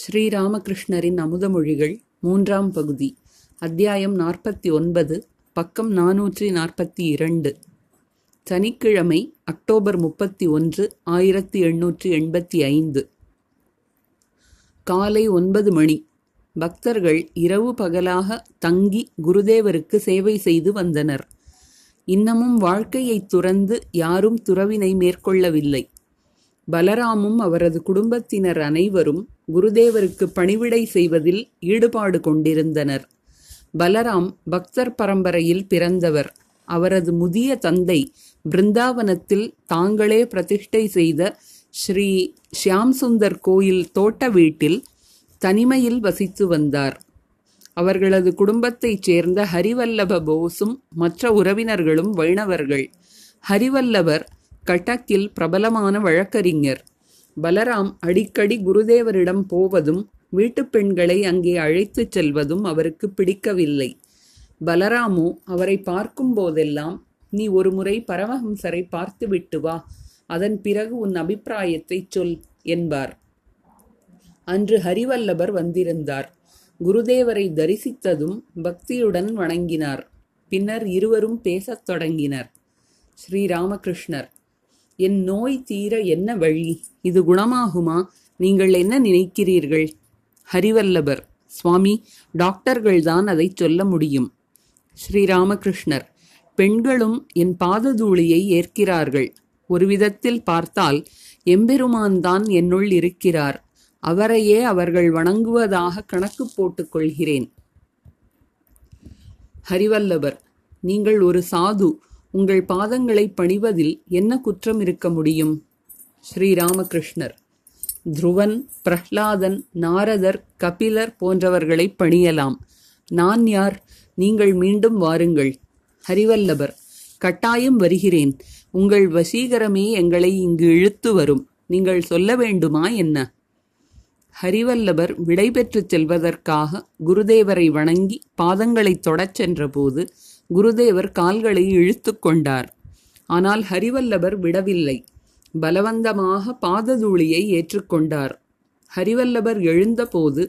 ஸ்ரீராமகிருஷ்ணரின் அமுதமொழிகள் மூன்றாம் பகுதி அத்தியாயம் நாற்பத்தி ஒன்பது பக்கம் நாநூற்றி நாற்பத்தி இரண்டு சனிக்கிழமை அக்டோபர் முப்பத்தி ஒன்று ஆயிரத்தி எண்ணூற்றி எண்பத்தி ஐந்து. காலை ஒன்பது மணி. பக்தர்கள் இரவு பகலாக தங்கி குருதேவருக்கு சேவை செய்து வந்தனர். இன்னமும் வாழ்க்கையைத் துறந்து யாரும் துறவினை மேற்கொள்ளவில்லை. பலராமும் அவரது குடும்பத்தினர் அனைவரும் குருதேவருக்கு பணிவிடை செய்வதில் ஈடுபாடு கொண்டிருந்தனர். பலராம் பக்தர் பரம்பரையில் பிறந்தவர். அவரது முதிய தந்தை பிருந்தாவனத்தில் தாங்களே பிரதிஷ்டை செய்த ஸ்ரீ ஷியாம் சுந்தர் கோயில் தோட்ட வீட்டில் தனிமையில் வசித்து வந்தார். அவர்களது குடும்பத்தைச் சேர்ந்த ஹரிவல்லப போஸும் மற்ற உறவினர்களும் வைணவர்கள். ஹரிவல்லவர் கட்டக்கில் பிரபலமான வழக்கறிஞர். பலராம் அடிக்கடி குருதேவரிடம் போவதும் வீட்டுப் பெண்களை அங்கே அழைத்துச் செல்வதும் அவருக்கு பிடிக்கவில்லை. பலராமோ அவரை பார்க்கும் போதெல்லாம் நீ ஒருமுறை பரமஹம்சரை பார்த்துவிட்டு வா அதன் பிறகு உன் அபிப்பிராயத்தைச் சொல் என்பார். அன்று ஹரிவல்லபர் வந்திருந்தார். குருதேவரை தரிசித்ததும் பக்தியுடன் வணங்கினார். பின்னர் இருவரும் பேசத் தொடங்கினர். ஸ்ரீராமகிருஷ்ணர் என் நோய் தீர என்ன வழி? இது குணமாகுமா? நீங்கள் என்ன நினைக்கிறீர்கள்? ஹரிவல்லபர். சுவாமி டாக்டர்கள்தான் அதை சொல்ல முடியும். ஸ்ரீராமகிருஷ்ணர். பெண்களும் என் பாததூளியை ஏற்கிறார்கள். ஒரு விதத்தில் பார்த்தால் எம்பெருமான் தான் என்னுள் இருக்கிறார். அவரையே அவர்கள் வணங்குவதாக கணக்கு போட்டுக் கொள்கிறேன். ஹரிவல்லபர். நீங்கள் ஒரு சாது உங்கள் பாதங்களை பணிவதில் என்ன குற்றம் இருக்க முடியும்? ஸ்ரீராமகிருஷ்ணர். துருவன் பிரஹ்லாதன் நாரதர் கபிலர் போன்றவர்களை பணியலாம். நான் யார்? நீங்கள் மீண்டும் வாருங்கள். ஹரிவல்லபர். கட்டாயம் வருகிறேன். உங்கள் வசீகரமே எங்களை இங்கு இழுத்து வரும். நீங்கள் சொல்ல வேண்டுமா என்ன? ஹரிவல்லபர் விடைபெற்றுச் செல்வதற்காக குருதேவரை வணங்கி பாதங்களைத் தொடச் சென்றபோது குருதேவர் கால்களை இழுத்து கொண்டார். ஆனால் ஹரிவல்லபர் விடவில்லை. பலவந்தமாக பாததூளியை ஏற்றுக்கொண்டார் ஹரிவல்லபர் எழுந்தபோது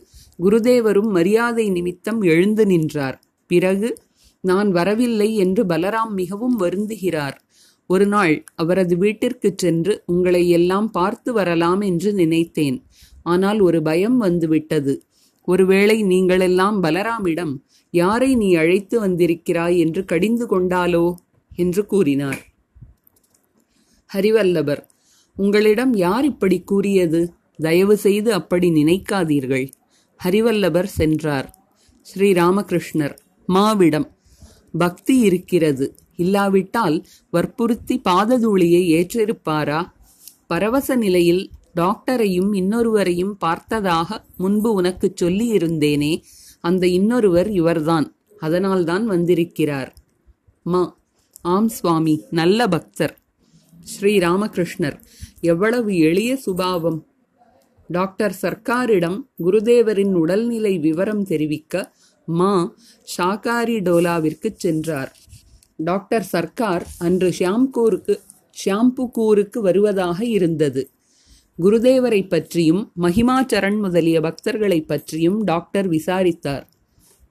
குருதேவரும் மரியாதை நிமித்தம் எழுந்து நின்றார். பிறகு நான் வரவில்லை என்று பலராம் மிகவும் வருந்துகிறார். ஒரு நாள் அவரது வீட்டிற்குச் சென்று உங்களை எல்லாம் பார்த்து வரலாம் என்று நினைத்தேன். ஆனால் ஒரு பயம் வந்துவிட்டது. ஒருவேளை நீங்களெல்லாம் பலராமிடம் யாரை நீ அழைத்து வந்திருக்கிறாய் என்று கடிந்து கொண்டாலோ? என்று கூறினார். ஹரிவல்லபர் உங்களிடம் யார் இப்படி கூறியது? தயவு செய்து அப்படி நினைக்காதீர்கள். ஹரிவல்லபர் சென்றார். ஸ்ரீராமகிருஷ்ணர் மாவிடம் பக்தி இருக்கிறது. இல்லாவிட்டால் வற்புறுத்தி பாததூளியை ஏற்றிருப்பாரா? பரவச நிலையில் டாக்டரையும் இன்னொருவரையும் பார்த்ததாக முன்பு உனக்கு சொல்லியிருந்தேனே. அந்த இன்னொருவர் இவர்தான். அதனால்தான் வந்திருக்கிறார். மா. ஆம் சுவாமி நல்ல பக்தர். ஸ்ரீ ராமகிருஷ்ணர் எவ்வளவு எளிய சுபாவம். டாக்டர் சர்க்காரிடம் குருதேவரின் உடல்நிலை விவரம் தெரிவிக்க மா. ஷாகாரி டோலாவிற்கு சென்றார். டாக்டர் சர்க்கார் அன்று ஷியாம்கூருக்கு ஷியாம்புகூருக்கு வருவதாக இருந்தது. குருதேவரை பற்றியும் மகிமாச்சரண் முதலிய பக்தர்களை பற்றியும் டாக்டர் விசாரித்தார்.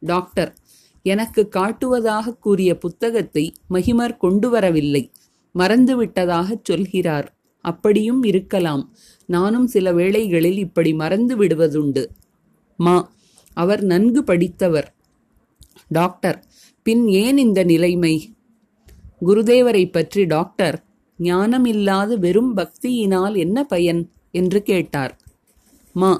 டாக்டர் எனக்கு காட்டுவதாக கூறிய புத்தகத்தை மகிமர் கொண்டு வரவில்லை மறந்துவிட்டதாகச் சொல்கிறார். அப்படியும் இருக்கலாம். நானும் சில வேளைகளில் இப்படி மறந்து விடுவதுண்டு. மா அவர் நன்கு படித்தவர். டாக்டர் பின் ஏன் இந்த நிலைமை? குருதேவரை பற்றி டாக்டர் ஞானமில்லாத வெறும் பக்தியினால் என்ன பயன்? என்று கேட்டார். மா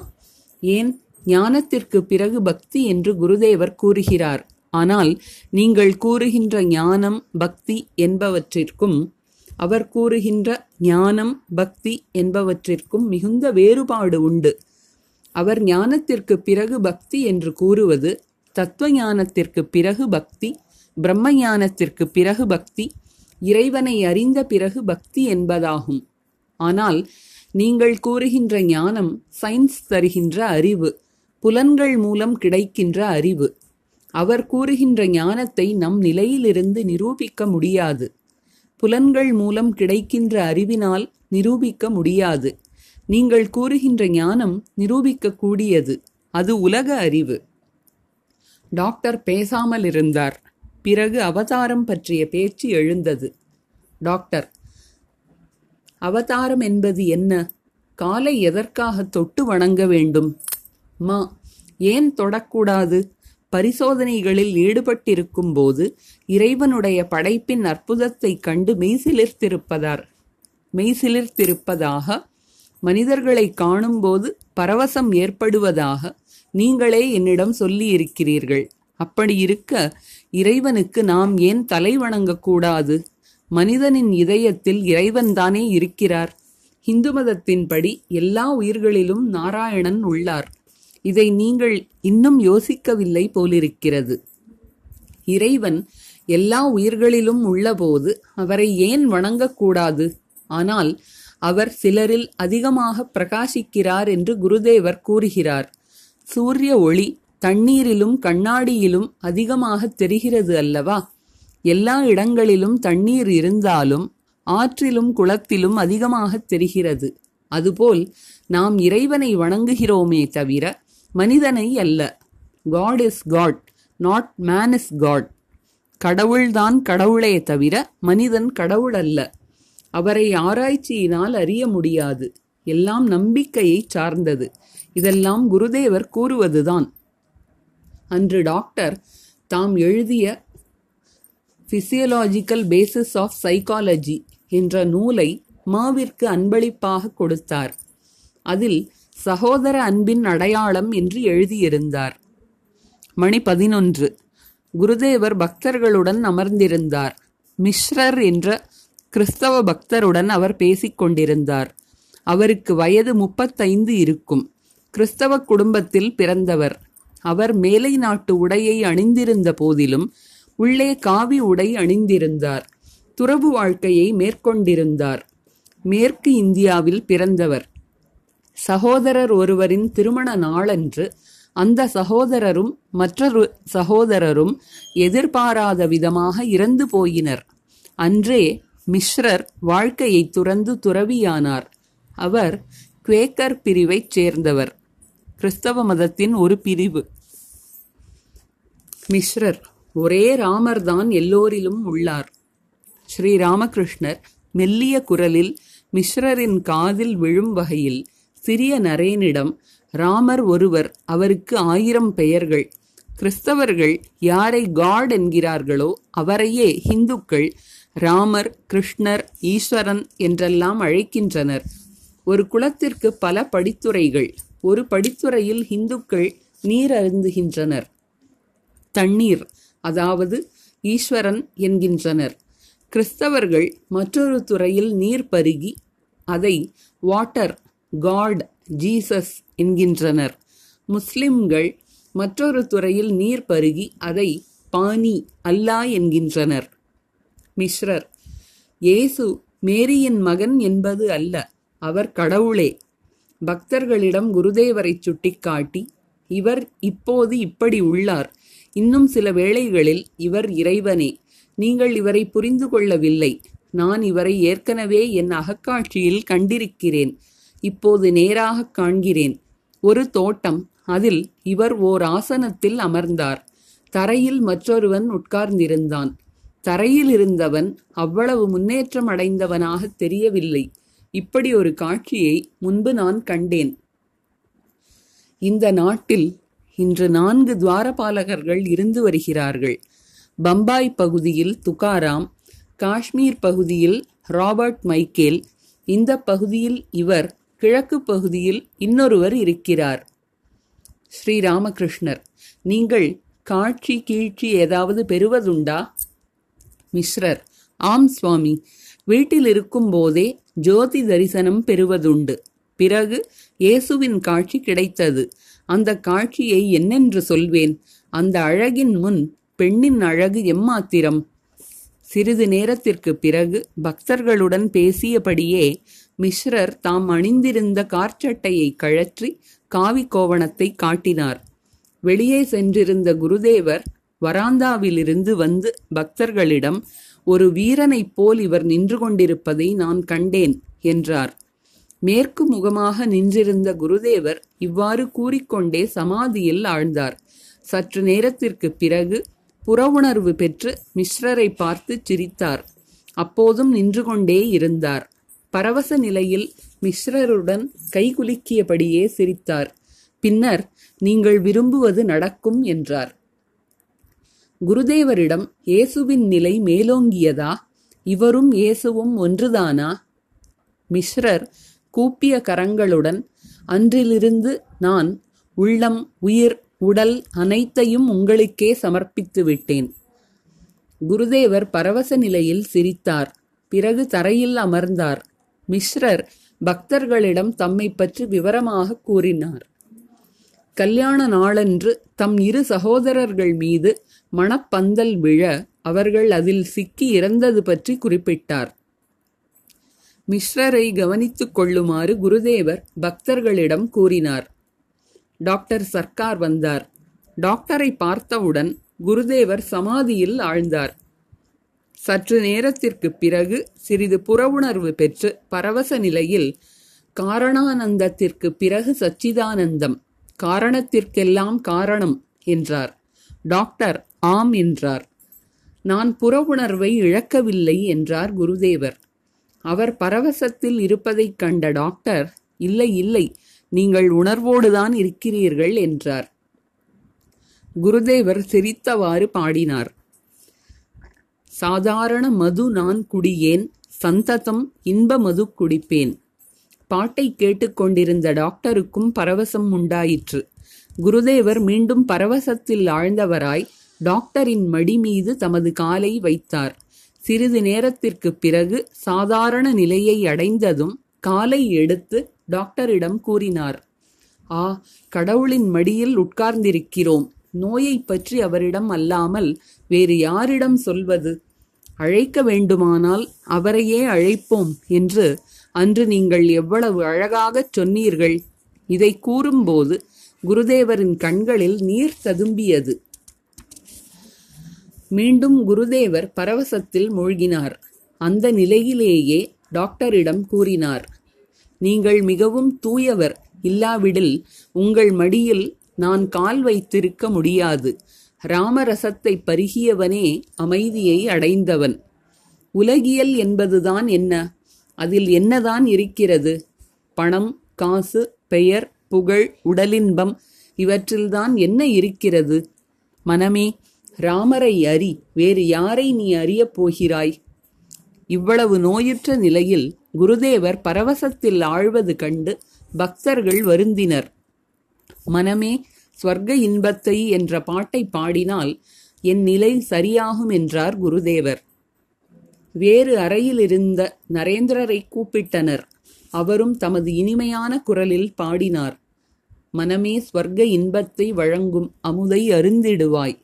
ஏன்? ஞானத்திற்கு பிறகு பக்தி என்று குருதேவர் கூறுகிறார். ஆனால் நீங்கள் கூறுகின்ற ஞானம் பக்தி என்பவற்றிற்கும் அவர் கூறுகின்ற ஞானம் பக்தி என்பவற்றிற்கும் மிகுந்த வேறுபாடு உண்டு. அவர் ஞானத்திற்கு பிறகு பக்தி என்று கூறுவது தத்துவ ஞானத்திற்கு பிறகு பக்தி பிரம்ம ஞானத்திற்கு பிறகு பக்தி இறைவனை அறிந்த பிறகு பக்தி என்பதாகும். ஆனால் நீங்கள் கூறுகின்ற ஞானம் சயின்ஸ் தருகின்ற அறிவு புலன்கள் மூலம் கிடைக்கின்ற அறிவு. அவர் கூறுகின்ற ஞானத்தை நம் நிலையிலிருந்து நிரூபிக்க முடியாது. புலன்கள் மூலம் கிடைக்கின்ற அறிவினால் நிரூபிக்க முடியாது. நீங்கள் கூறுகின்ற ஞானம் நிரூபிக்கக்கூடியது. அது உலக அறிவு. டாக்டர் பேசாமல் இருந்தார். பிறகு அவதாரம் பற்றிய பேச்சு எழுந்தது. டாக்டர் அவதாரம் என்பது என்ன? காலை எதற்காக தொட்டு வணங்க வேண்டும்? மா ஏன் தொடக்கூடாது? பரிசோதனைகளில் ஈடுபட்டிருக்கும் போது இறைவனுடைய படைப்பின் அற்புதத்தைக் கண்டு மெய்சிலிர்த்திருப்பதார். மெய்சிலிர்த்திருப்பதாக மனிதர்களை காணும்போது பரவசம் ஏற்படுவதாக நீங்களே என்னிடம் சொல்லியிருக்கிறீர்கள். அப்படி இருக்க இறைவனுக்கு நாம் ஏன் தலை வணங்கக்கூடாது? மனிதனின் இதயத்தில் இறைவன்தானே இருக்கிறார். இந்து மதத்தின்படி எல்லா உயிர்களிலும் நாராயணன் உள்ளார். இதை நீங்கள் இன்னும் யோசிக்கவில்லை போலிருக்கிறது. இறைவன் எல்லா உயிர்களிலும் உள்ளபோது அவரை ஏன் வணங்கக்கூடாது? ஆனால் அவர் சிலரில் அதிகமாக பிரகாசிக்கிறார் என்று குருதேவர் கூறுகிறார். சூரிய ஒளி தண்ணீரிலும் கண்ணாடியிலும் அதிகமாக தெரிகிறது அல்லவா? எல்லா இடங்களிலும் தண்ணீர் இருந்தாலும் ஆற்றிலும் குளத்திலும் அதிகமாக தெரிகிறது. அதுபோல் நாம் இறைவனை வணங்குகிறோமே தவிர மனிதனை அல்ல. God is God not man is God கடவுள்தான் கடவுளே தவிர மனிதன் கடவுள் அல்ல. அவரை ஆராய்ச்சியினால் அறிய முடியாது. எல்லாம் நம்பிக்கையை சார்ந்தது. இதெல்லாம் குருதேவர் கூறுவதுதான். அன்று டாக்டர் தாம் எழுதிய ஃபிசியலாஜிக்கல் பேசிஸ் ஆஃப் சைக்காலஜி என்ற நூலை மாவிற்கு அன்பளிப்பாக கொடுத்தார். அதில் சகோதர அன்பின் அடையாளம் என்று எழுதியிருந்தார். மணி பதினொன்று. குருதேவர் பக்தர்களுடன் அமர்ந்திருந்தார். மிஸ்ரர் என்ற கிறிஸ்தவ பக்தருடன் அவர் பேசிக் கொண்டிருந்தார். அவருக்கு வயது முப்பத்தைந்து இருக்கும். கிறிஸ்தவ குடும்பத்தில் பிறந்தவர். அவர் மேலை நாட்டு உடையை அணிந்திருந்த போதிலும் உள்ளே காவி உடை அணிந்திருந்தார். துறவு வாழ்க்கையை மேற்கொண்டிருந்தார். மேற்கு இந்தியாவில் பிறந்தவர். சகோதரர் ஒருவரின் திருமண நாளன்று அந்த சகோதரரும் மற்றொரு சகோதரரும் எதிர்பாராத விதமாக இறந்து போயினர். அன்றே மிஸ்ரர் வாழ்க்கையை துறந்து துறவியானார். அவர் குவேக்கர் பிரிவைச் சேர்ந்தவர். கிறிஸ்தவ மதத்தின் ஒரு பிரிவு. மிஸ்ரர் ஒரே ராமர்தான் எல்லோரிலும் உள்ளார். ஸ்ரீ ராமகிருஷ்ணர் மெல்லிய குரலில் மிஸ்ரரின் காதில் விழும் வகையில் சிறிய நரேனிடம் ராமர் ஒருவர் அவருக்கு ஆயிரம் பெயர்கள். கிறிஸ்தவர்கள் யாரை காட் என்கிறார்களோ அவரையே ஹிந்துக்கள் ராமர் கிருஷ்ணர் ஈஸ்வரன் என்றெல்லாம் அழைக்கின்றனர். ஒரு குலத்திற்கு பல படித்துறைகள். ஒரு படித்துறையில் இந்துக்கள் நீர் அருந்துகின்றனர் தண்ணீர் அதாவது ஈஸ்வரன் என்கின்றனர். கிறிஸ்தவர்கள் மற்றொரு துறையில் நீர் பருகி அதை வாட்டர் காட் ஜீசஸ் என்கின்றனர். முஸ்லிம்கள் மற்றொரு துறையில் நீர் பருகி அதை பானி அல்லா என்கின்றனர். மிஸ்ரர் இயேசு மேரியின் மகன் என்பது அல்ல அவர் கடவுளே. பக்தர்களிடம் குருதேவரை சுட்டிக்காட்டி இவர் இப்போது இப்படி உள்ளார். இன்னும் சில வேளைகளில் இவர் இறைவனே. நீங்கள் இவரை புரிந்து கொள்ளவில்லை. நான் இவரை ஏற்கனவே என் அகக்காட்சியில் கண்டிருக்கிறேன். இப்போது நேராக காண்கிறேன். ஒரு தோட்டம் அதில் இவர் ஓர் ஆசனத்தில் அமர்ந்தார். தரையில் மற்றொருவன் உட்கார்ந்திருந்தான். தரையில் இருந்தவன் அவ்வளவு முன்னேற்றம் அடைந்தவனாக தெரியவில்லை. இப்படி ஒரு காட்சியை முன்பு நான் கண்டேன். இந்த நாட்டில் இன்று நான்கு துவாரபாலகர்கள் இருந்து வருகிறார்கள். பம்பாய் பகுதியில் துகாராம் காஷ்மீர் பகுதியில் ராபர்ட் மைக்கேல் இந்த பகுதியில் இவர் கிழக்கு பகுதியில் இன்னொருவர் இருக்கிறார். ஸ்ரீராமகிருஷ்ணர் நீங்கள் காட்சி கீழ்ச்சி ஏதாவது பெறுவதுண்டா? மிஸ்ரர் ஆம் சுவாமி வீட்டில் இருக்கும் போதே ஜோதி தரிசனம் பெறுவதுண்டு. பிறகு இயேசுவின் காட்சி கிடைத்தது. அந்த காட்சியை என்னென்று சொல்வேன்? அந்த அழகின் முன் பெண்ணின் அழகு எம்மாத்திரம்? சிறிது நேரத்திற்கு பிறகு பக்தர்களுடன் பேசியபடியே மிஸ்ரர் தாம் அணிந்திருந்த கார்ச்சட்டையை கழற்றி காவி கோவணத்தை காட்டினார். வெளியே சென்றிருந்த குருதேவர் வராந்தாவிலிருந்து வந்து பக்தர்களிடம் ஒரு வீரனைப் போல் இவர் நின்று கொண்டிருப்பதை நான் கண்டேன் என்றார். மேற்கு முகமாக நின்றிருந்த குருதேவர் இவ்வாறு கூறிக்கொண்டே சமாதியில் ஆழ்ந்தார். சற்று நேரத்திற்குப் பிறகு புறவுணர்வு பெற்று மிஸ்ரரை பார்த்து சிரித்தார். அப்போதும் நின்று கொண்டே இருந்தார். பரவச நிலையில் மிஸ்ரருடன் கைகுலுக்கியபடியே சிரித்தார். பின்னர் நீங்கள் விரும்புவது நடக்கும் என்றார். குருதேவரிடம் இயேசுவின் நிலை மேலோங்கியதா? இவரும் இயேசுவும் ஒன்றுதானா? மிஸ்ரர் கூப்பிய கரங்களுடன் அன்றிலிருந்து நான் உள்ளம் உயிர் உடல் அனைத்தையும் உங்களுக்கே சமர்ப்பித்து விட்டேன். குருதேவர் பரவச நிலையில் சிரித்தார். பிறகு தரையில் அமர்ந்தார். மிஸ்ரர் பக்தர்களிடம் தம்மை பற்றி விவரமாக கூறினார். கல்யாண நாளன்று தம் இரு சகோதரர்கள் மீது மணப்பந்தல் விழ அவர்கள் அதில் சிக்கி இறந்தது பற்றி குறிப்பிட்டார். மிஸ்ரரை கவனித்துக் கொள்ளுமாறு குருதேவர் பக்தர்களிடம் கூறினார். டாக்டர் சர்க்கார் வந்தார். டாக்டரை பார்த்தவுடன் குருதேவர் சமாதியில் ஆழ்ந்தார். சற்று நேரத்திற்குப் பிறகு சிறிது புறவுணர்வு பெற்று பரவச நிலையில் காரணானந்தத்திற்கு பிறகு சச்சிதானந்தம் காரணத்திற்கெல்லாம் காரணம் என்றார். டாக்டர் ஆம் என்றார். நான் புறவுணர்வை இழக்கவில்லை என்றார் குருதேவர். அவர் பரவசத்தில் இருப்பதைக் கண்ட டாக்டர் இல்லை இல்லை நீங்கள் உணர்வோடுதான் இருக்கிறீர்கள் என்றார். குருதேவர் சிரித்தவாறு பாடினார். சாதாரண மது நான் குடியேன் சந்ததம் இன்ப மது குடிப்பேன். பாட்டை கேட்டுக்கொண்டிருந்த டாக்டருக்கும் பரவசம் உண்டாயிற்று. குருதேவர் மீண்டும் பரவசத்தில் ஆழ்ந்தவராய் டாக்டரின் மடி மீது தமது காலை வைத்தார். சிறிது நேரத்திற்குப் பிறகு சாதாரண நிலையை அடைந்ததும் காலை எடுத்து டாக்டரிடம் கூறினார். ஆ கடவுளின் மடியில் உட்கார்ந்திருக்கிறோம். நோயை பற்றி அவரிடம் அல்லாமல் வேறு யாரிடம் சொல்வது? அழைக்க வேண்டுமானால் அவரையே அழைப்போம் என்று அன்று நீங்கள் எவ்வளவு அழகாகச் சொன்னீர்கள். இதை கூறும்போது குருதேவரின் கண்களில் நீர் ததும்பியது. மீண்டும் குருதேவர் பரவசத்தில் மூழ்கினார். அந்த நிலையிலேயே டாக்டரிடம் கூறினார் நீங்கள் மிகவும் தூயவர். இல்லாவிடில் உங்கள் மடியில் நான் கால் வைத்திருக்க முடியாது. ராமரசத்தை பருகியவனே அமைதியை அடைந்தவன். உலகியல் என்பதுதான் என்ன? அதில் என்னதான் இருக்கிறது? பணம் காசு பெயர் புகழ் உடலின்பம் இவற்றில்தான் என்ன இருக்கிறது? மனமே ராமரை அறி வேறு யாரை நீ அறியப் போகிறாய்? இவ்வளவு நோயுற்ற நிலையில் குருதேவர் பரவசத்தில் ஆழ்வது கண்டு பக்தர்கள் வருந்தினர். மனமே ஸ்வர்க இன்பத்தை என்ற பாட்டை பாடினால் என் நிலை சரியாகும் என்றார் குருதேவர். வேறு அறையில் இருந்த நரேந்திரரை கூப்பிட்டனர். அவரும் தமது இனிமையான குரலில் பாடினார். மனமே ஸ்வர்க்க இன்பத்தை வழங்கும் அமுதை அருந்திடுவாய்.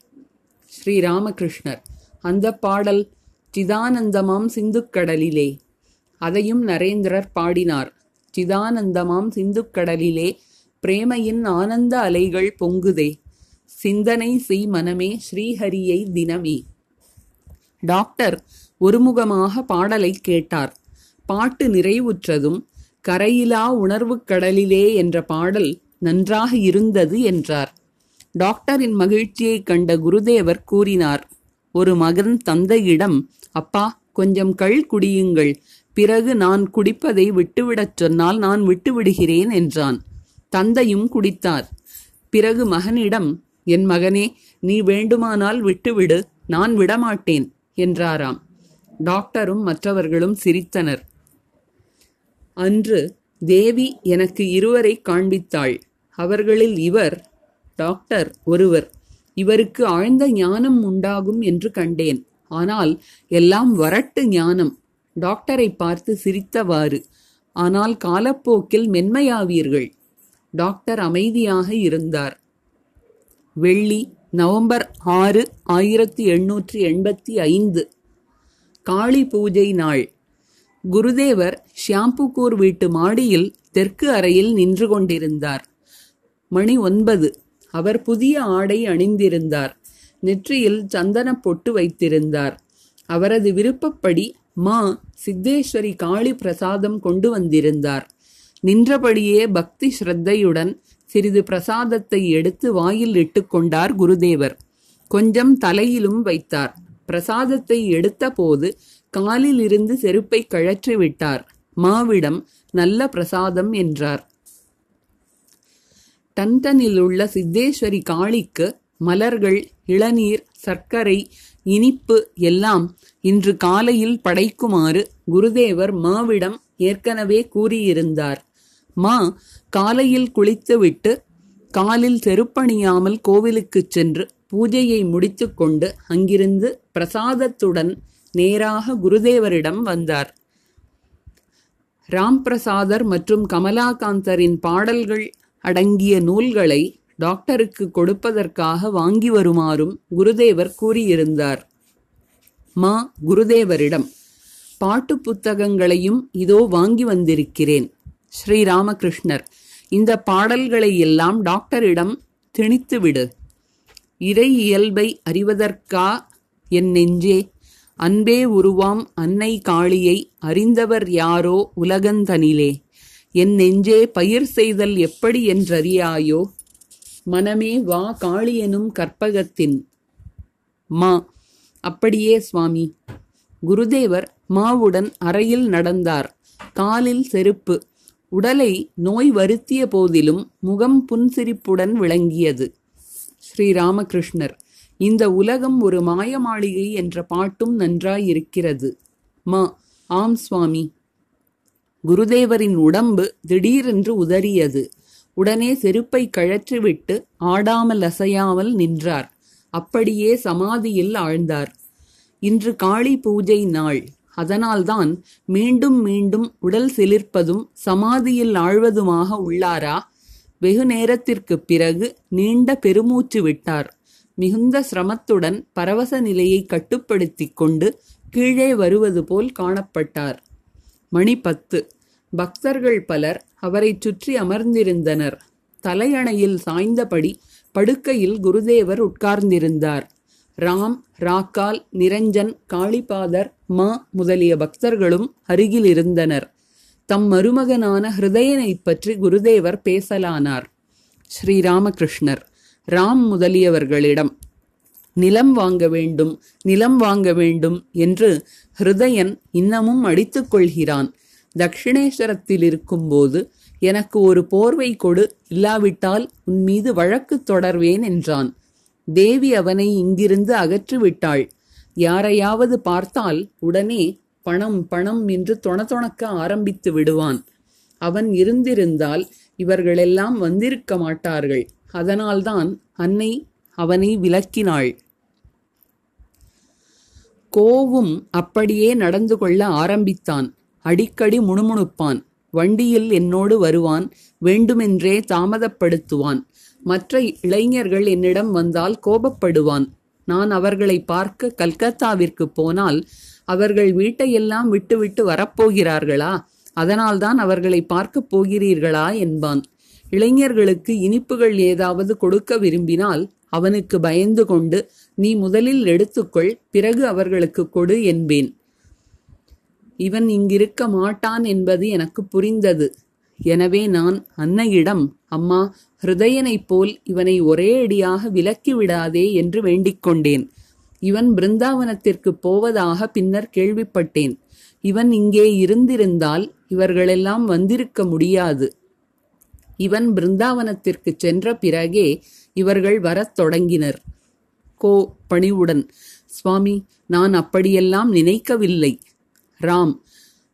ஸ்ரீராமகிருஷ்ணர் அந்த பாடல் சிதானந்தமாம் சிந்துக்கடலிலே அதையும் நரேந்திரர் பாடினார். சிதானந்தமாம் சிந்துக்கடலிலே பிரேமையின் ஆனந்த அலைகள் பொங்குதே. சிந்தனை செய் மனமே ஸ்ரீஹரியை தினமே. டாக்டர் ஒருமுகமாக பாடலை கேட்டார். பாட்டு நிறைவுற்றதும் கரையிலா உணர்வுக் கடலிலே என்ற பாடல் நன்றாக இருந்தது என்றார். டாக்டரின் மகிழ்ச்சியைக் கண்ட குருதேவர் கூறினார் ஒரு மகன் தந்தையிடம் அப்பா கொஞ்சம் கள் குடியுங்கள் பிறகு நான் குடிப்பதை விட்டுவிடச் சொன்னால் நான் விட்டுவிடுகிறேன் என்றான். தந்தையும் குடித்தார். பிறகு மகனிடம் என் மகனே நீ வேண்டுமானால் விட்டுவிடு நான் விடமாட்டேன் என்றாராம். டாக்டரும் மற்றவர்களும் சிரித்தனர். அன்று தேவி எனக்கு இருவரை காண்பித்தாள். அவர்களில் இவர் டாக்டர் ஒருவர். இவருக்கு ஆழ்ந்த ஞானம் உண்டாகும் என்று கண்டேன். ஆனால் எல்லாம் வரட்டு ஞானம். டாக்டரை பார்த்து சிரித்தவாறு ஆனால் காலப்போக்கில் மென்மையாவீர்கள் டாக்டர் அமைதியாக இருந்தார். வெள்ளி நவம்பர் ஆறு ஆயிரத்தி எண்ணூற்றி எண்பத்தி ஐந்து. காளி பூஜை நாள். குருதேவர் ஷியாம்புக்கூர் வீட்டு மாடியில் தெற்கு அறையில் நின்று கொண்டிருந்தார். மணி ஒன்பது. அவர் புதிய ஆடை அணிந்திருந்தார். நெற்றியில் சந்தன பொட்டு வைத்திருந்தார். அவரது விருப்பப்படி மா சித்தேஸ்வரி காளி பிரசாதம் கொண்டு வந்திருந்தார். நின்றபடியே பக்தி ஸ்ரத்தையுடன் சிறிது பிரசாதத்தை எடுத்து வாயில் இட்டுக்கொண்டார் குருதேவர். கொஞ்சம் தலையிலும் வைத்தார். பிரசாதத்தை எடுத்தபோது காலில் இருந்து செருப்பை கழற்றி விட்டார். மாவிடம் நல்ல பிரசாதம் என்றார். டன்டனில் உள்ள சித்தேஸ்வரி காளிக்கு மலர்கள் இளநீர் சர்க்கரை இனிப்பு எல்லாம் இன்று காலையில் படைக்குமாறு குருதேவர் மாவிடம் ஏற்கனவே கூறியிருந்தார். மா காலையில் குளித்துவிட்டு காலில் செருப்பணியாமல் கோவிலுக்குச் சென்று பூஜையை முடித்துக்கொண்டு அங்கிருந்து பிரசாதத்துடன் நேராக குருதேவரிடம் வந்தார். ராம் பிரசாதர் மற்றும் கமலாகாந்தரின் பாடல்கள் அடங்கிய நூல்களை டாக்டருக்கு கொடுப்பதற்காக வாங்கி வருமாறும் குருதேவர் கூறியிருந்தார். மா குருதேவரிடம் பாட்டு புத்தகங்களையும் இதோ வாங்கி வந்திருக்கிறேன் ஸ்ரீராமகிருஷ்ணர் இந்த பாடல்களை எல்லாம் டாக்டரிடம் திணித்துவிடு. இறை இயல்பை அறிவதற்கா? என் நெஞ்சே அன்பே உருவாம் அன்னை காளியை அறிந்தவர் யாரோ உலகந்தனிலே. என் நெஞ்சே பயிர் செய்தல் எப்படி என்றறியாயோ? மனமே வா காளியெனும் கற்பகத்தின். மா அப்படியே சுவாமி. குருதேவர் மாவுடன் அறையில் நடந்தார். காலில் செருப்பு. உடலை நோய் வருத்திய போதிலும் முகம் புன்சிரிப்புடன் விளங்கியது. ஸ்ரீராமகிருஷ்ணர் இந்த உலகம் ஒரு மாயமாளிகை என்ற பாட்டும் நன்றாயிருக்கிறது. மா. ஆம் சுவாமி. குருதேவரின் உடம்பு திடீரென்று உதறியது. உடனே செருப்பை கழற்றிவிட்டு ஆடாமல் அசையாமல் நின்றார். அப்படியே சமாதியில் ஆழ்ந்தார். இன்று காளி பூஜை நாள். அதனால்தான் மீண்டும் மீண்டும் உடல் சிலிர்ப்பதும் சமாதியில் ஆழ்வதுமாக உள்ளாரா? வெகு நேரத்திற்குப் பிறகு நீண்ட பெருமூச்சு விட்டார். மிகுந்த சிரமத்துடன் பரவச நிலையை கட்டுப்படுத்திக் கொண்டு கீழே வருவது போல் காணப்பட்டார். மணி பத்து. பக்தர்கள் பலர் அவரைச் சுற்றி அமர்ந்திருந்தனர். தலையணையில் சாய்ந்தபடி படுக்கையில் குருதேவர் உட்கார்ந்திருந்தார். ராம் ராக்கால் நிரஞ்சன் காளிபாதர் மா முதலிய பக்தர்களும் அருகில் இருந்தனர் தம் மருமகனான ஹிருதயனைப் பற்றி குருதேவர் பேசலானார். ஸ்ரீராமகிருஷ்ணர் ராம் முதலியவர்களிடம் நிலம் வாங்க வேண்டும் நிலம் வாங்க வேண்டும் என்று ஹிருதயன் இன்னமும் அடித்துக் கொள்கிறான். தக்ஷிணேஸ்வரத்தில் இருக்கும்போது எனக்கு ஒரு போர்வை கொடு இல்லாவிட்டால் உன் மீது வழக்கு தொடர்வேன் என்றான். தேவி அவனை இங்கிருந்து அகற்றிவிட்டாள். யாரையாவது பார்த்தால் உடனே பணம் பணம் என்று தொணதொணக்க ஆரம்பித்து விடுவான். அவன் இருந்திருந்தால் இவர்களெல்லாம் வந்திருக்க மாட்டார்கள். அதனால்தான் அன்னை அவனை விலக்கினாள். கோவும் அப்படியே நடந்து கொள்ள ஆரம்பித்தான். அடிக்கடி முணுமுணுப்பான். வண்டியில் என்னோடு வருவான். வேண்டுமென்றே தாமதப்படுத்துவான். மற்ற இளைஞர்கள் என்னிடம் வந்தால் கோபப்படுவான். நான் அவர்களை பார்க்க கல்கத்தாவிற்கு போனால் அவர்கள் வீட்டையெல்லாம் விட்டுவிட்டு வரப்போகிறார்களா? அதனால்தான் அவர்களை பார்க்கப் போகிறீர்களா? என்பான். இளைஞர்களுக்கு இனிப்புகள் ஏதாவது கொடுக்க விரும்பினால் அவனுக்கு பயந்து கொண்டு நீ முதலில் எடுத்துக்கொள் பிறகு அவர்களுக்கு கொடு என்பேன். இவன் இங்கிருக்க மாட்டான் என்பது எனக்கு புரிந்தது. எனவே நான் அன்னையிடம் அம்மா ஹிருதயனைப் போல் இவனை ஒரே அடியாக விலக்கி விடாதே என்று வேண்டிக் கொண்டேன். இவன் பிருந்தாவனத்திற்கு போவதாக பின்னர் கேள்விப்பட்டேன். இவன் இங்கே இருந்திருந்தால் இவர்களெல்லாம் வந்திருக்க முடியாது. இவன் பிருந்தாவனத்திற்கு சென்ற பிறகே இவர்கள் வரத் தொடங்கினர். கோ. பணிவுடன் சுவாமி நான் அப்படியெல்லாம் நினைக்கவில்லை. ராம்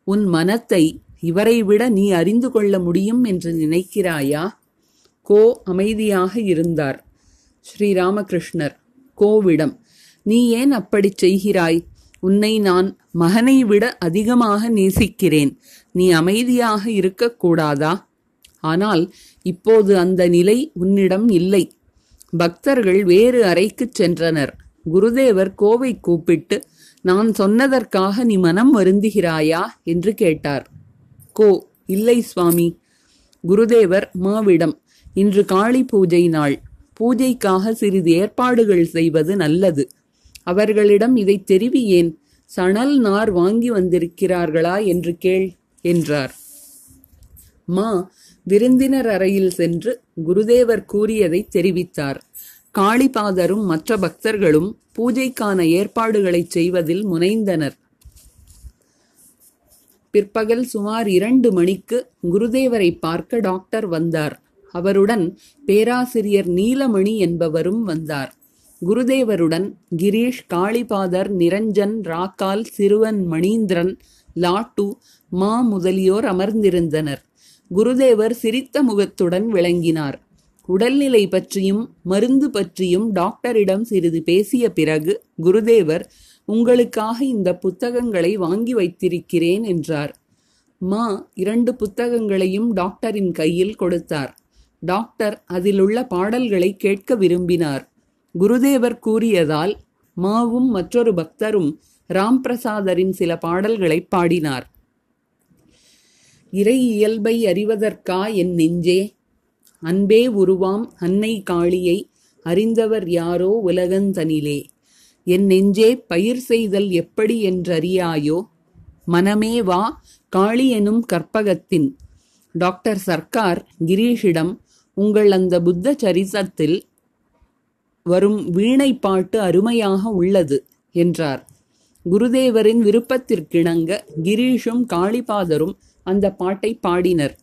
உன் மனத்தை இவரை விட நீ அறிந்து கொள்ள முடியும் என்று நினைக்கிறாயா? கோ. அமைதியாக இருந்தார். ஸ்ரீராமகிருஷ்ணர் கோவிடம் நீ ஏன் அப்படிச் செய்கிறாய்? உன்னை நான் மகனை விட அதிகமாக நேசிக்கிறேன். நீ அமைதியாக இருக்கக்கூடாதா ஆனால் இப்போது அந்த நிலை உன்னிடம் இல்லை. பக்தர்கள் வேறு அறைக்குச் சென்றனர். குருதேவர் கோவை கூப்பிட்டு நான் சொன்னதற்காக நீ மனம் வருந்துகிறாயா? என்று கேட்டார். கோ இல்லை சுவாமி. குருதேவர் மாவிடம் இன்று காளி பூஜை நாள். பூஜைக்காக சிறிது ஏற்பாடுகள் செய்வது நல்லது. அவர்களிடம் இதை தெரிவியேன். சணல் நார் வாங்கி வந்திருக்கிறார்களா என்று கேள் என்றார். மா விருந்தினர் அறையில் சென்று குருதேவர் கூறியதை தெரிவித்தார். காளிபாதரும் மற்ற பக்தர்களும் பூஜைக்கான ஏற்பாடுகளைச் செய்வதில் முனைந்தனர். பிற்பகல் சுமார் இரண்டு மணிக்கு குருதேவரை பார்க்க டாக்டர் வந்தார். அவருடன் பேராசிரியர் நீலமணி என்பவரும் வந்தார். குருதேவருடன் கிரீஷ் காளிபாதர் நிரஞ்சன் ராக்கால் சிறுவன் மணீந்திரன் லாட்டு மா முதலியோர் அமர்ந்திருந்தனர். குருதேவர் சிரித்த முகத்துடன் விளங்கினார். உடல்நிலை பற்றியும் மருந்து பற்றியும் டாக்டரிடம் சிறிது பேசிய பிறகு குருதேவர் உங்களுக்காக இந்த புத்தகங்களை வாங்கி வைத்திருக்கிறேன் என்றார். மா இரண்டு புத்தகங்களையும் டாக்டரின் கையில் கொடுத்தார். டாக்டர் அதிலுள்ள பாடல்களை கேட்க விரும்பினார். குருதேவர் கூறியதால் மாவும் மற்றொரு பக்தரும் ராம் பிரசாதரின் சில பாடல்களை பாடினார். இறை இயல்பை அறிவதற்கா என் நெஞ்சே? அன்பே உருவாம் அன்னை காளியை அறிந்தவர் யாரோ உலகந்தனிலே என் நெஞ்சே பயிர் செய்தல் எப்படி என்றறியாயோ? மனமே வா காளி எனும் கற்பகத்தின். டாக்டர் சர்க்கார் கிரீஷிடம் உங்கள் அந்த புத்த சரிசத்தில் வரும் வீணை பாட்டு அருமையாக உள்ளது என்றார். குருதேவரின் விருப்பத்திற்கிணங்க கிரீஷும் காளிபாதரும் அந்த பாட்டை பாடினர்.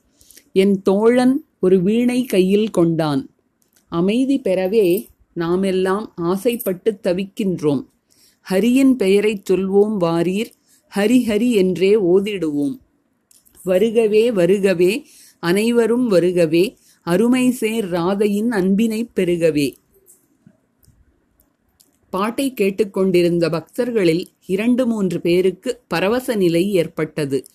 என் தோழன் ஒரு வீணை கையில் கொண்டான். அமைதி பெறவே நாமெல்லாம் ஆசைப்பட்டு தவிக்கின்றோம். ஹரியின் பெயரைச் சொல்வோம் வாரீர் ஹரி ஹரி என்றே ஓதிடுவோம். வருகவே வருகவே அனைவரும் வருகவே அருமை சேர் ராதையின் அன்பினைப் பெருகவே. பாட்டை கேட்டுக்கொண்டிருந்த பக்தர்களில் இரண்டு மூன்று பேருக்கு பரவச நிலை ஏற்பட்டது.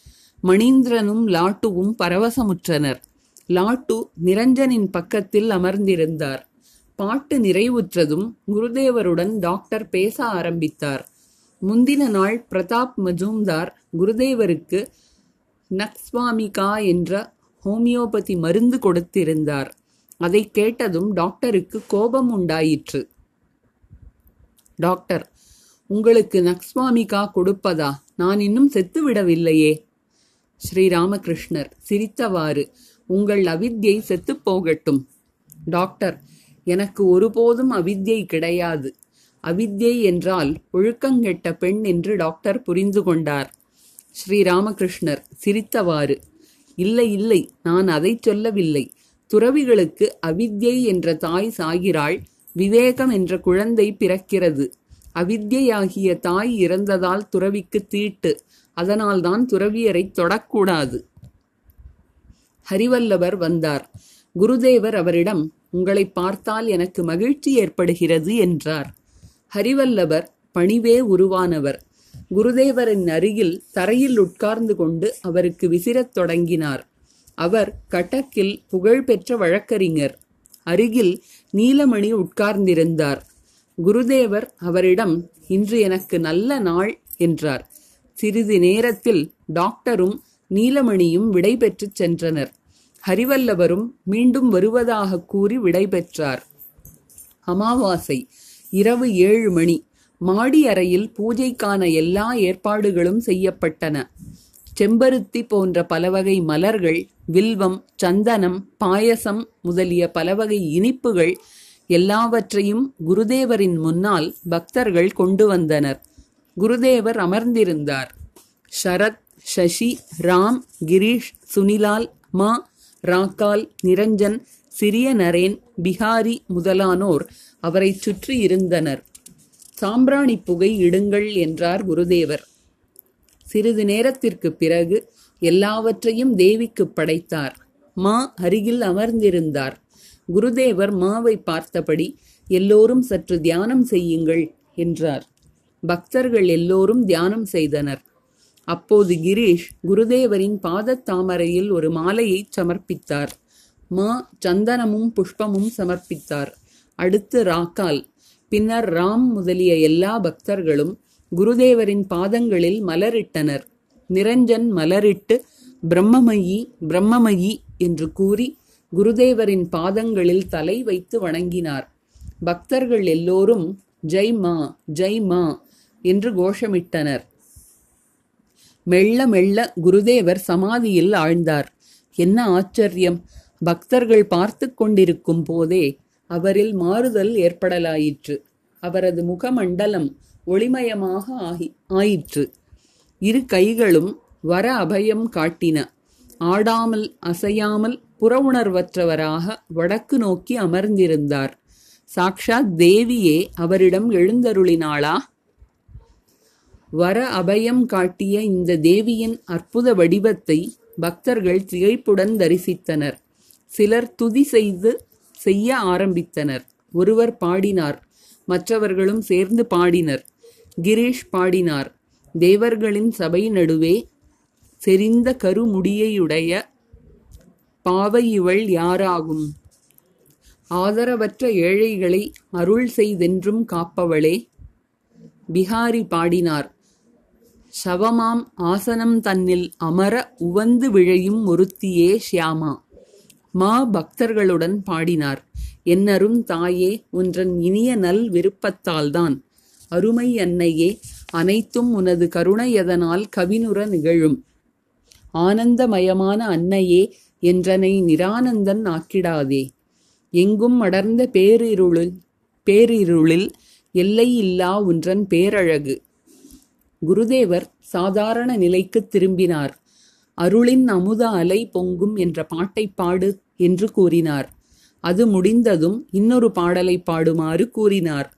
மணீந்திரனும் லாட்டுவும் பரவசமுற்றனர். லாட்டு நிரஞ்சனின் பக்கத்தில் அமர்ந்திருந்தார். பாட்டு நிறைவுற்றதும் குருதேவருடன் டாக்டர் பேச ஆரம்பித்தார். முந்தின நாள் பிரதாப் மஜூம்தார் குருதேவருக்கு நக்ஸ்வாமிகா என்ற ஹோமியோபதி மருந்து கொடுத்திருந்தார். அதை கேட்டதும் டாக்டருக்கு கோபம் உண்டாயிற்று டாக்டர் உங்களுக்கு நக்ஸ்வாமிகா கொடுப்பதா? நான் இன்னும் செத்துவிடவில்லையே. ஸ்ரீராமகிருஷ்ணர் சிரித்தவாறு உங்கள் அவித்யை செத்துப் போகட்டும். டாக்டர் எனக்கு ஒருபோதும் அவித்யை கிடையாது. அவித்யை என்றால் ஒழுக்கங்கெட்ட பெண் என்று டாக்டர் புரிந்து கொண்டார். ஸ்ரீராமகிருஷ்ணர் சிரித்தவாறு இல்லை இல்லை நான் அதை சொல்லவில்லை. துறவிகளுக்கு அவித்யை என்ற தாய் சாகிறாள் விவேகம் என்ற குழந்தை பிறக்கிறது. அவித்யாகிய தாய் இறந்ததால் துறவிக்கு தீட்டு. அதனால்தான் துறவியரை தொடக்கூடாது. ஹரிவல்லவர் வந்தார். குருதேவர் அவரிடம் உங்களை பார்த்தால் எனக்கு மகிழ்ச்சி ஏற்படுகிறது என்றார். ஹரிவல்லவர் பணிவே உருவானவர். குருதேவரின் அருகில் தரையில் உட்கார்ந்து கொண்டு அவருக்கு விசிரத் தொடங்கினார். அவர் கட்டக்கில் புகழ்பெற்ற வழக்கறிஞர். அருகில் நீலமணி உட்கார்ந்திருந்தார். குருதேவர் அவரிடம் இன்று எனக்கு நல்ல நாள் என்றார். சிறிது நேரத்தில் டாக்டரும் நீலமணியும் விடைபெற்றுச் சென்றனர். ஹரிவல்லவரும் மீண்டும் வருவதாக கூறி விடைபெற்றார் அமாவாசை இரவு ஏழு மணி. மாடி அறையில் பூஜைக்கான எல்லா ஏற்பாடுகளும் செய்யப்பட்டன. செம்பருத்தி போன்ற பலவகை மலர்கள் வில்வம் சந்தனம் பாயசம் முதலிய பலவகை இனிப்புகள் எல்லாவற்றையும் குருதேவரின் முன்னால் பக்தர்கள் கொண்டு வந்தனர். குருதேவர் அமர்ந்திருந்தார். ஷரத் சசி ராம் கிரீஷ் சுனிலால் மா ராக்கால் நிரஞ்சன் சிறிய நரேன் பிஹாரி முதலானோர் அவரை சுற்றி இருந்தனர் சாம்பிராணி புகை இடுங்கள் என்றார் குருதேவர். சிறிது நேரத்திற்கு பிறகு எல்லாவற்றையும் தேவிக்கு படைத்தார். மா அருகில் அமர்ந்திருந்தார். குருதேவர் மாவை பார்த்தபடி எல்லோரும் சற்று தியானம் செய்யுங்கள் என்றார். பக்தர்கள் எல்லோரும் தியானம் செய்தனர். அப்போது கிரீஷ் குருதேவரின் பாதத்தாமரையில் ஒரு மாலையை சமர்ப்பித்தார். மா சந்தனமும் புஷ்பமும் சமர்ப்பித்தார். அடுத்து ராக்கால். பின்னர் ராம் முதலிய எல்லா பக்தர்களும் குருதேவரின் பாதங்களில் மலரிட்டனர். நிரஞ்சன் மலரிட்டு பிரம்மமயி பிரம்மமயி என்று கூறி குருதேவரின் பாதங்களில் தலை வைத்து வணங்கினார். பக்தர்கள் எல்லோரும் ஜெய் மா ஜெய் மா என்று கோஷமிட்டனர். மெல்ல மெல்ல குருதேவர் சமாதியில் ஆழ்ந்தார். என்ன ஆச்சரியம்! பக்தர்கள் பார்த்து கொண்டிருக்கும் போதே அவரில் மாறுதல் ஏற்படலாயிற்று. அவரது முகமண்டலம் ஒளிமயமாக ஆகி ஆயிற்று. இரு கைகளும் வர அபயம் காட்டின. ஆடாமல் அசையாமல் புறவுணர்வற்றவராக வடக்கு நோக்கி அமர்ந்திருந்தார். சாக்ஷாத் தேவியே அவரிடம் எழுந்தருளினாளா? வர அபயம் காட்டிய இந்த தேவியின் அற்புத வடிவத்தை பக்தர்கள் திகைப்புடன் தரிசித்தனர். சிலர் துதி செய்து செய்ய ஆரம்பித்தனர். ஒருவர் பாடினார் மற்றவர்களும் சேர்ந்து பாடினர். கிரீஷ் பாடினார். தேவர்களின் சபை நடுவே செறிந்த கருமுடியையுடைய பாவை இவள் யாராகும்? ஆதரவற்ற ஏழைகளை அருள் செய்தென்றும் காப்பவளே. பிகாரி பாடினார். சவமாம் ஆசனம் தன்னில் அமர உவந்து விழையும் ஒருத்தியே ஷியாமா. மா பக்தர்களுடன் பாடினார். என்னரும் தாயே ஒன்றன் இனிய நல் விருப்பத்தால்தான் அருமை அன்னையே அனைத்தும் உனது கருணையதனால் கவினுற நிகழும். ஆனந்தமயமான அன்னையே என்றனை நிரானந்தன் ஆக்கிடாதே. எங்கும் அடர்ந்த பேரிருளில் பேரிருளில் எல்லையில்லா உன்றன் பேரழகு. குருதேவர் சாதாரண நிலைக்கு திரும்பினார். அருளின் அமுத அலை பொங்கும் என்ற பாட்டை பாடு என்று கூறினார். அது முடிந்ததும் இன்னொரு பாடலை பாடுமாறு கூறினார்.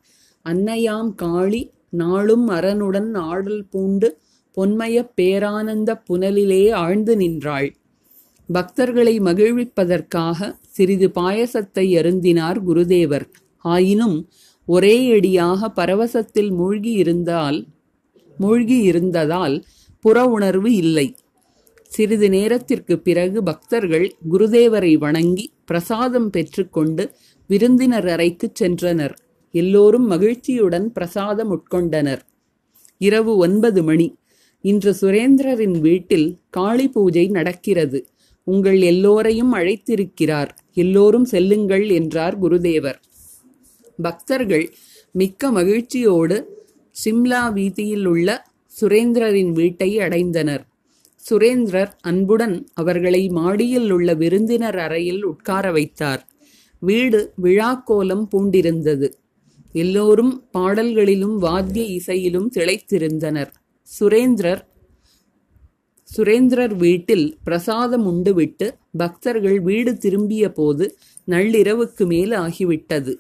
அன்னையாம் காளி நாளும் அரனுடன் ஆடல் பூண்டு பொன்மயப் பேரானந்த புனலிலே ஆழ்ந்து நின்றாள். பக்தர்களை மகிழ்விப்பதற்காக சிறிது பாயசத்தை அருந்தினார் குருதேவர். ஆயினும் ஒரே அடியாக பரவசத்தில் மூழ்கி இருந்தால் மூழ்கி இருந்ததால் புற உணர்வு இல்லை. சிறிது நேரத்திற்கு பிறகு பக்தர்கள் குருதேவரை வணங்கி பிரசாதம் பெற்றுக்கொண்டு விருந்தினர் அறைக்குச் சென்றனர். எல்லோரும் மகிழ்ச்சியுடன் பிரசாதம் உட்கொண்டனர். இரவு ஒன்பது மணி. இன்று சுரேந்திரரின் வீட்டில் காளி பூஜை நடக்கிறது. உங்கள் எல்லோரையும் அழைத்திருக்கிறார். எல்லோரும் செல்லுங்கள் என்றார் குருதேவர். பக்தர்கள் மிக்க மகிழ்ச்சியோடு சிம்லா வீதியில் உள்ள சுரேந்திரரின் வீட்டை அடைந்தனர். சுரேந்திரர் அன்புடன் அவர்களை மாடியில் உள்ள விருந்தினர் அறையில் உட்கார வைத்தார். வீடு விழாக்கோலம் பூண்டிருந்தது. எல்லோரும் பாடல்களிலும் வாத்திய இசையிலும் திளைத்திருந்தனர். சுரேந்திரர் சுரேந்திரர் வீட்டில் பிரசாதம் உண்டுவிட்டு பக்தர்கள் வீடு திரும்பிய போது நள்ளிரவுக்கு மேல் ஆகிவிட்டது.